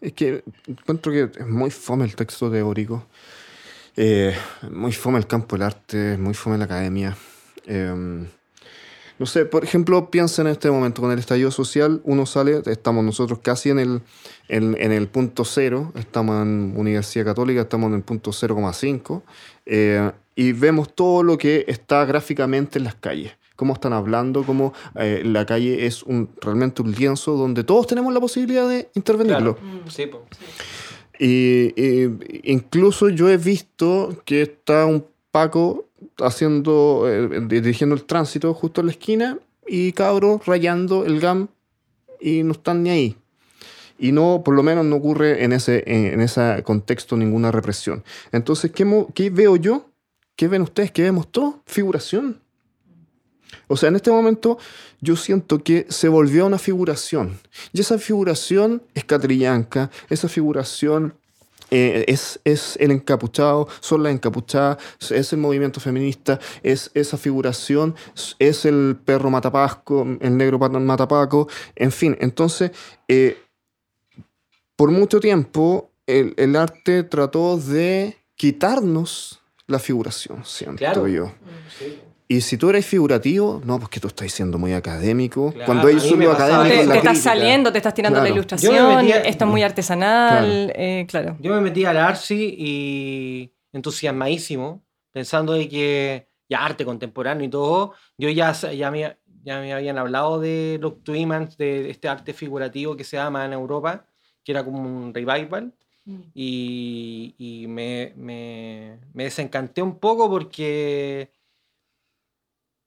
Es que encuentro que es muy fome el texto teórico. Eh, muy fome el campo del arte, muy fome la academia. Eh, no sé, por ejemplo, piensa en este momento con el estallido social, uno sale, estamos nosotros casi en el, en, en el punto cero, estamos en Universidad Católica, estamos en el punto 0,5, eh, y vemos todo lo que está gráficamente en las calles. Cómo están hablando, cómo eh, la calle es un, realmente un lienzo donde todos tenemos la posibilidad de intervenirlo. Claro. Sí, po. Y, y- incluso yo he visto que está un Paco haciendo, eh, dirigiendo el tránsito justo en la esquina y cabros rayando el GAM y no están ni ahí. Y no, por lo menos no ocurre en ese, en, en ese contexto ninguna represión. Entonces, ¿qué, qué veo yo? ¿Qué ven ustedes? ¿Qué vemos todos? Figuración. O sea, en este momento yo siento que se volvió una figuración. Y esa figuración es catrillanca, esa figuración eh, es, es el encapuchado, son las encapuchadas, es el movimiento feminista, es esa figuración, es el perro matapasco, el negro matapaco, en fin. Entonces, eh, por mucho tiempo el, el arte trató de quitarnos la figuración, siento Claro. yo. Sí. Y si tú eres figurativo, no, pues que tú estás siendo muy académico. Claro, Cuando ellos son los académicos te, estás crítica. saliendo, te estás tirando Claro. la Yo me ilustración, metía- esto es muy artesanal, eh, claro. Yo me metí al Arsi y entusiasmadísimo, pensando de que ya arte contemporáneo y todo, yo ya, ya, me, ya me habían hablado de los Twimans, de este arte figurativo que se llama en Europa, que era como un revival, y, y me, me, me desencanté un poco porque,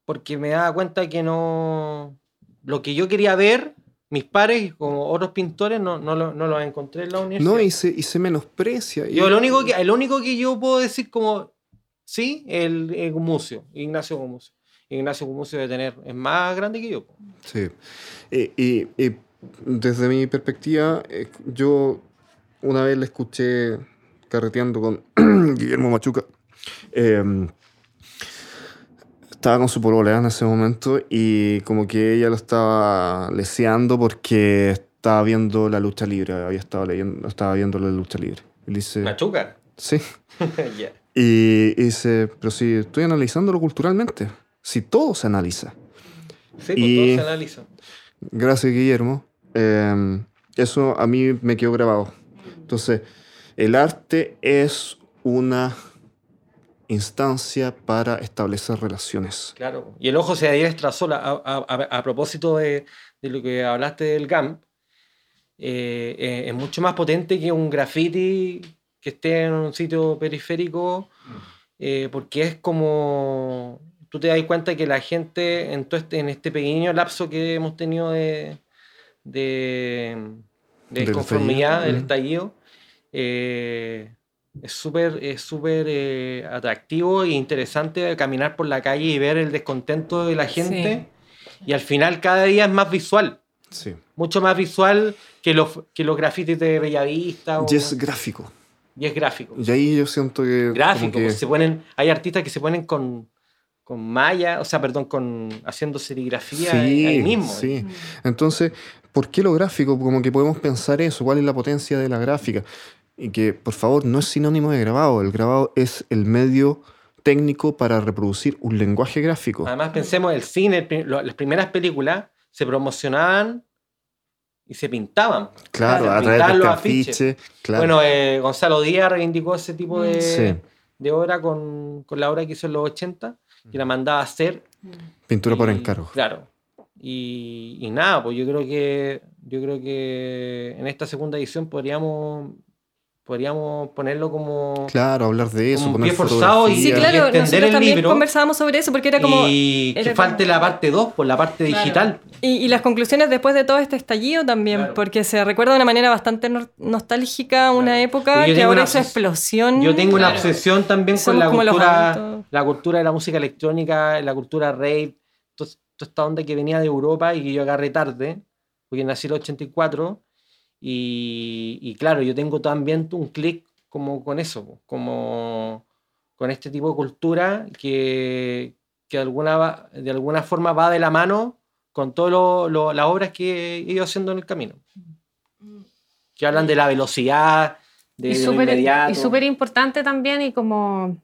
porque me daba cuenta que no, lo que yo quería ver, mis pares, como otros pintores, no, no, lo, no los encontré en la universidad. No, y se, y se menosprecia. y- Yo lo único que, el único que yo puedo decir como sí, el, el Gumucio, Ignacio Gumucio. Ignacio Gumucio debe tener, es más grande que yo. Sí. Y, y- y desde mi perspectiva, eh, yo una vez le escuché carreteando con <clears throat> Guillermo Machuca. eh, estaba con su polola en ese momento y como que ella lo estaba leseando porque estaba viendo la lucha libre, había estado leyendo, estaba viendo la lucha libre. Y dice, Machuca. sí. <laughs> Ya. Y, y dice, pero si estoy analizándolo culturalmente, si todo se analiza. Sí, pues Y- todo se analiza. Gracias, Guillermo. Eh, eso a mí me quedó grabado. Entonces, el arte es una instancia para establecer relaciones. Claro. Y el ojo se adiestra sola. A, a- a- propósito de, de lo que hablaste del GAMP, eh, eh, es mucho más potente que un graffiti que esté en un sitio periférico, eh, porque es como. Tú te das cuenta que la gente, en, todo este, en este pequeño lapso que hemos tenido de, de, de Del estallido, eh, es súper es súper eh, atractivo e interesante caminar por la calle y ver el descontento de la gente. Y al final cada día es más visual, Sí. mucho más visual que los, que los grafitis de Bellavista. o- Y es gráfico. y es gráfico. Y ahí yo siento que... Gráfico, que- pues, se ponen, hay artistas que se ponen con, con malla, o sea, perdón, con haciendo serigrafía Sí, ahí mismo. sí. Entonces, ¿por qué lo gráfico? Como que podemos pensar eso, ¿cuál es la potencia de la gráfica? Y que, por favor, no es sinónimo de grabado. El grabado es el medio técnico para reproducir un lenguaje gráfico. Además, pensemos, el cine, el las primeras películas se promocionaban y se pintaban. claro, a través del los afiche. afiches. Claro. Bueno, eh, Gonzalo Díaz reivindicó ese tipo de, Sí. de obra con, con la obra que hizo en los 80, que la mandaba a hacer. Pintura por encargo. Claro. Y, y nada, pues yo creo que yo creo que en esta segunda edición podríamos podríamos ponerlo como... Claro, hablar de eso, poner pie forzado y- Sí, claro, extender nosotros el también libro. conversábamos sobre eso porque era como... y que era falte como- la parte 2, por la parte digital. Y, y las conclusiones después de todo este estallido también, Claro. porque se recuerda de una manera bastante no- nostálgica una Claro. época que tengo ahora obses- explosión. Yo tengo una Claro. obsesión también con Somos la como los cultura, la cultura de la música electrónica, la cultura rave, to- toda esta onda que venía de Europa y que yo agarré tarde, porque nací en el 84. Y, y claro, yo tengo también un clic como con eso, como con este tipo de cultura que, que de, alguna, de alguna forma va de la mano con todas las obras que he ido haciendo en el camino. Que hablan de la velocidad, de, y súper inmediato. y súper importante también y como,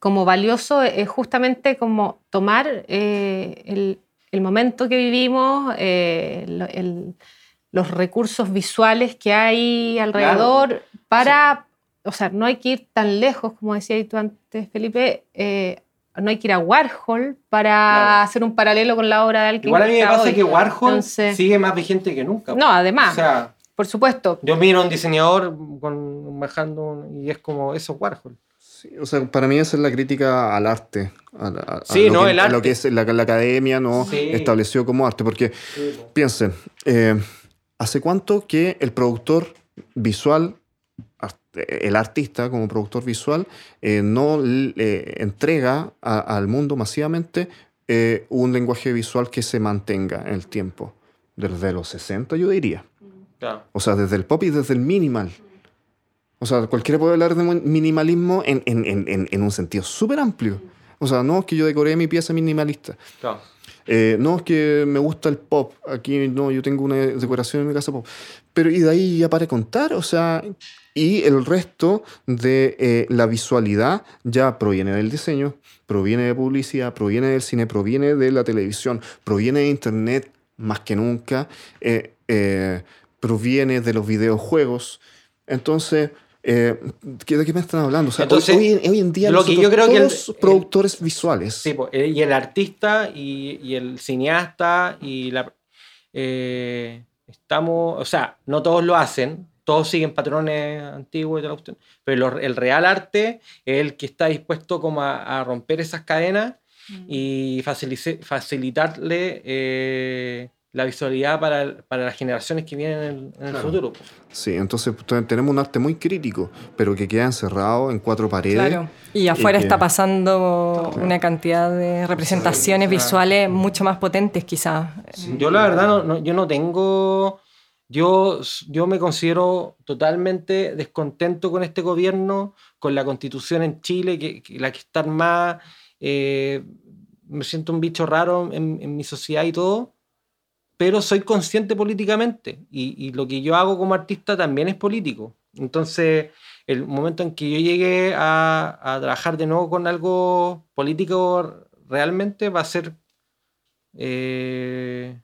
como valioso es justamente como tomar eh, el, el momento que vivimos, eh, lo- el- los recursos visuales que hay alrededor para, o sea, no hay que ir tan lejos, como decías tú antes, Felipe, eh, no hay que ir a Warhol para Claro. hacer un paralelo con la obra de alguien Igual a mí me pasa hoy. que Warhol Entonces- sigue más vigente que nunca. No, además, O sea, por supuesto, yo miro a un diseñador con, bajando y es como eso Warhol. Sí, o sea, para mí esa es la crítica al arte. a la- a- a Sí, lo no, que, el a lo arte. que es la, la academia no Sí. estableció como arte. Porque piensen, eh, ¿hace cuánto que el productor visual, el artista como productor visual, eh, no le entrega a- al mundo masivamente eh, un lenguaje visual que se mantenga en el tiempo? Desde los 60, yo diría. Claro. O sea, desde el pop y desde el minimal. O sea, cualquiera puede hablar de minimalismo en, en- en- en- en un sentido súper amplio. O sea, no es que yo decoré mi pieza minimalista. claro. Eh, no es que me gusta el pop. Aquí no, yo tengo una decoración en mi casa pop. Pero y de ahí ya para contar. O sea, y el resto de eh, la visualidad ya proviene del diseño, proviene de publicidad, proviene del cine, proviene de la televisión, proviene de internet más que nunca, eh, proviene de los videojuegos. Entonces, eh, ¿qué- ¿de qué me están hablando? O sea, hoy- Entonces, hoy, en- hoy en día lo que yo creo que el- todos productores visuales. Sí, eh, y el artista y, y el cineasta y la eh, estamos, o sea, no todos lo hacen, todos siguen patrones antiguos y toda la cuestión, pero lo- el real arte es el que está dispuesto como a, a romper esas cadenas y facilice- facilitarle eh, la visualidad para, para las generaciones que vienen en, en el Claro. futuro. po. Sí, entonces tenemos un arte muy crítico, pero que queda encerrado en cuatro paredes. Claro. Y afuera que- está pasando una cantidad de representaciones Sí, visuales mucho más potentes, quizás. Yo la verdad, no, no- yo no tengo, yo, yo me considero totalmente descontento con este gobierno, con la constitución en Chile, que, que la que está más, eh, me siento un bicho raro en, en mi sociedad y todo, pero soy consciente políticamente y, y lo que yo hago como artista también es político. Entonces, el momento en que yo llegue a, a trabajar de nuevo con algo político realmente va a ser eh,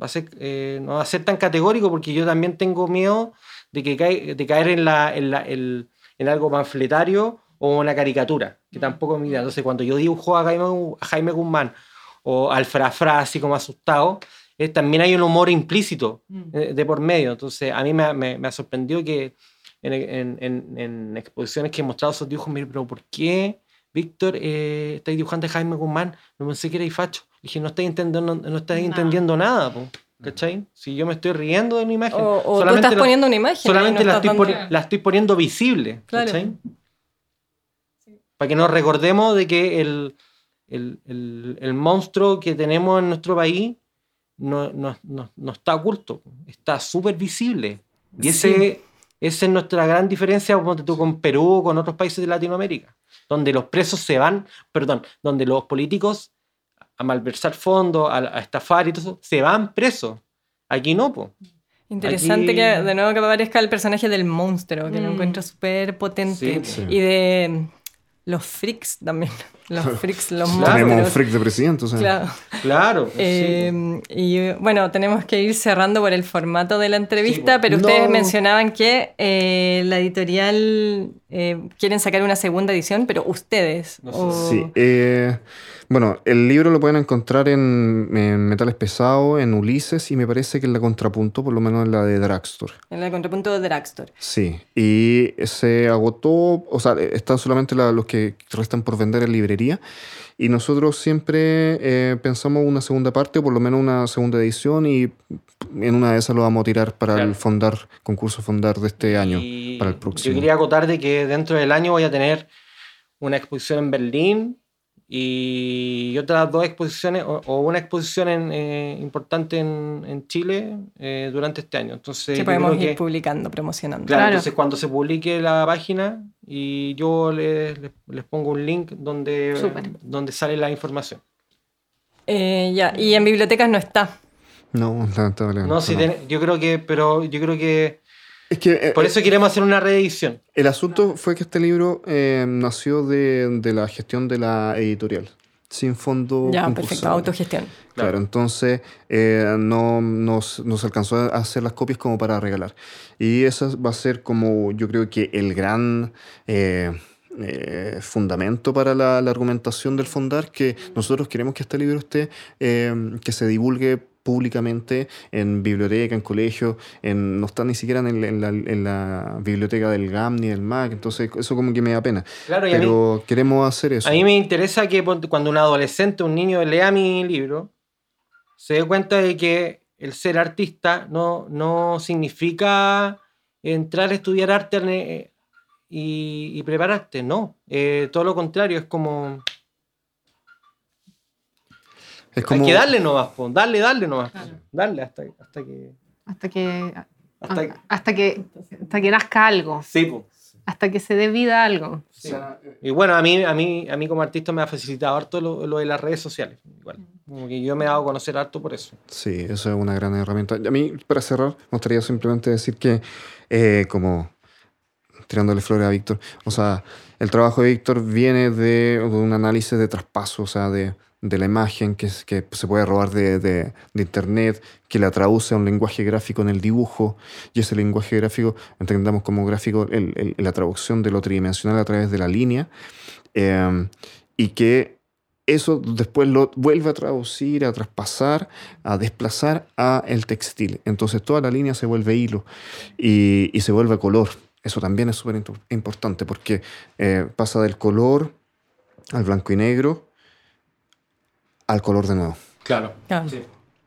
va a ser, eh, no va a ser tan categórico porque yo también tengo miedo de, que cae- de caer en, la, en, la- en algo panfletario o una caricatura, que tampoco es mi idea. Entonces, cuando yo dibujo a Jaime, a Jaime Guzmán o al Frafra así como asustado, eh, también hay un humor implícito eh, de por medio. Entonces, a mí me, me- me ha sorprendido que en, en- en- en exposiciones que he mostrado esos dibujos, mire, pero ¿por qué, Víctor, eh, estáis dibujando a Jaime Guzmán? No pensé que erais facho. Le dije, no estáis entendiendo, no, estáis No. entendiendo nada, po, ¿cachai? Si yo me estoy riendo de una imagen. O, o tú solamente estás lo- poniendo una imagen. solamente no la, estoy poni- la estoy poniendo visible. Claro. ¿cachai? Para que nos recordemos de que el, el- el- el monstruo que tenemos en nuestro país no, no- no- no está oculto, está súper visible. Y ese, Sí. esa es nuestra gran diferencia con Perú o con otros países de Latinoamérica, donde los presos se van, perdón, donde los políticos a malversar fondos, a, a estafar y todo eso, se van presos. Aquí no, po. Interesante Aquí- que de nuevo que aparezca el personaje del monstruo, que lo Mm. encuentro súper potente. Sí. Sí. Y de los freaks también. <laughs> Los freaks, los Claro. Tenemos un monstruos. freak de presidente, o sea. Claro. Claro. sí, po. Eh, y eh, bueno, tenemos que ir cerrando por el formato de la entrevista, Sí, pero no. ustedes mencionaban que eh, la editorial eh, quieren sacar una segunda edición, pero ustedes. No sé. o- Sí. Eh, Bueno, el libro lo pueden encontrar en, en Metales Pesados, en Ulises y me parece que en la Contrapunto, por lo menos en la de Dragstore. En el contrapunto de Dragstore. Sí, y se agotó, o sea, están solamente la- los que restan por vender en librería. Y nosotros siempre eh, pensamos una segunda parte, o por lo menos una segunda edición, y en una de esas lo vamos a tirar para Claro. el fondar, concurso fondar de este año, Y para el próximo. Yo quería acotar de que dentro del año voy a tener una exposición en Berlín y otras dos exposiciones, o, o una exposición en, eh, importante en, en Chile eh, durante este año. Entonces, Que podemos ir que- publicando, promocionando. Claro, Claro. entonces cuando se publique la página y yo les, les- les pongo un link donde, donde sale la información. Eh, ya, y en bibliotecas no está. No. No, si no. ten- yo creo que, pero yo creo que Es que eh, por eso queremos hacer una reedición. el asunto fue que este libro eh, nació de, de la gestión de la editorial, sin fondo. Ya, perfecto, autogestión. Claro, Claro. entonces eh, no nos, nos alcanzó a hacer las copias como para regalar. Y esa va a ser como yo creo que el gran eh, eh, fundamento para la, la argumentación del Fondar, que nosotros queremos que este libro esté, eh, que se divulgue públicamente en biblioteca, en colegio, en, no está ni siquiera en, en la, en la biblioteca del GAM ni del MAC, entonces eso como que me da pena. Claro, mí, Pero queremos hacer eso. a mí me interesa que cuando un adolescente, un niño lea mi libro, se dé cuenta de que el ser artista no, no significa entrar a estudiar arte eh, y, y prepararte, no. Eh, todo lo contrario, es como... es como, Hay que darle nomás, po, darle, darle nomás. Claro. Darle hasta, hasta que... Hasta que, Hasta que- hasta que, hasta que nazca algo, Sí, po. hasta que se dé vida a algo. Sí. Y bueno, a mí, a mí, a mí como artista me ha facilitado harto lo, lo de las redes sociales. Igual. Como que yo me he dado a conocer harto por eso. Sí, eso es una gran herramienta. A mí, para cerrar, me gustaría simplemente decir que, eh, como tirándole flores a Víctor, o sea, el trabajo de Víctor viene de, un análisis de traspaso, o sea, de, la imagen que, se puede robar de, internet, que la traduce a un lenguaje gráfico en el dibujo, y ese lenguaje gráfico entendamos como gráfico el- la traducción de lo tridimensional a través de la línea, eh, y que eso después lo vuelve a traducir, a traspasar, a desplazar a el textil. Entonces toda la línea se vuelve hilo y se vuelve color. Eso también es súper impo- importante porque eh, pasa del color al blanco y negro al color de nuevo. Claro. Claro.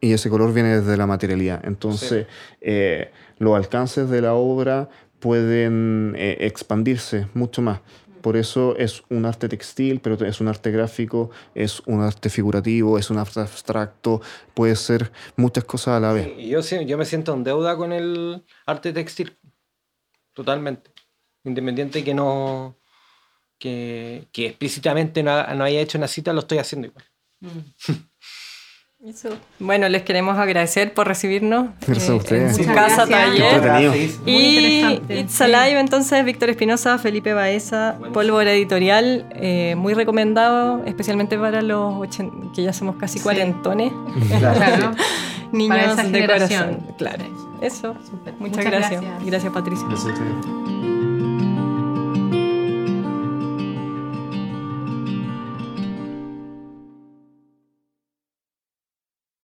Y ese color viene desde la materialidad. Entonces, eh, los alcances de la obra pueden eh, expandirse mucho más. Por eso es un arte textil, pero es un arte gráfico, es un arte figurativo, es un arte abstracto, puede ser muchas cosas a la vez. Y yo, yo me siento en deuda con el arte textil. Totalmente. Independiente que no. que, que explícitamente no, ha- no haya hecho una cita, lo estoy haciendo igual. Eso. Bueno, les queremos agradecer por recibirnos Gracias a eh, ustedes. en su casa gracias. Taller. Muy Y interesante, It's. Alive, entonces, Víctor Espinosa, Felipe Baeza, Buenísimo. Pólvora Editorial, eh, muy recomendado, especialmente para los ochen- que ya somos casi Sí. cuarentones, Claro. <laughs> niños esa de generación. corazón. Claro, eso. Muchas, gracias. gracias. Gracias, Patricia. Gracias a ustedes.